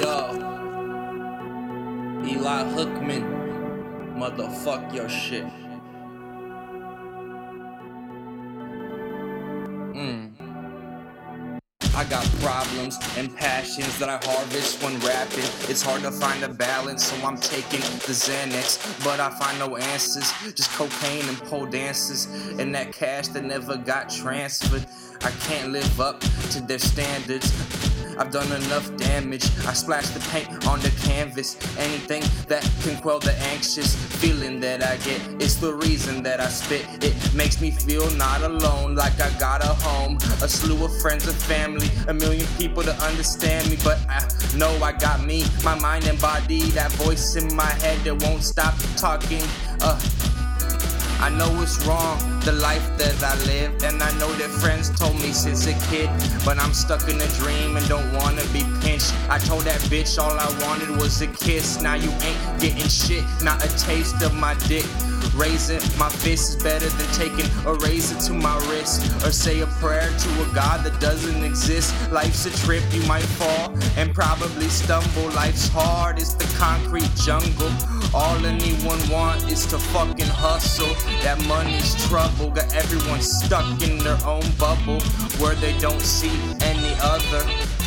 Yo, Eli Hookman, motherfuck your shit. Mm. I got problems and passions that I harvest when rapping. It's hard to find a balance, so I'm taking the Xanax, but I find no answers. Just cocaine and pole dances, and that cash that never got transferred. I can't live up to their standards. I've done enough damage. I splash the paint on the canvas. Anything that can quell the anxious feeling that I get. It's the reason that I spit. It makes me feel not alone, like I got a home. A slew of friends and family, a million people to understand me. But I know I got me, my mind and body. That voice in my head that won't stop talking. Uh, I know it's wrong, the life that I live, and I know that friends told me since a kid, but I'm stuck in a dream and don't wanna be pinched. I told that bitch all I wanted was a kiss. Now you ain't getting shit, not a taste of my dick. Raising my fist is better than taking a razor to my wrist or say a prayer to a God that doesn't exist. Life's a trip, you might fall and probably stumble. Life's hard, it's the concrete jungle. All anyone want is to fucking hustle. That money's trouble, got everyone stuck in their own bubble where they don't see any other.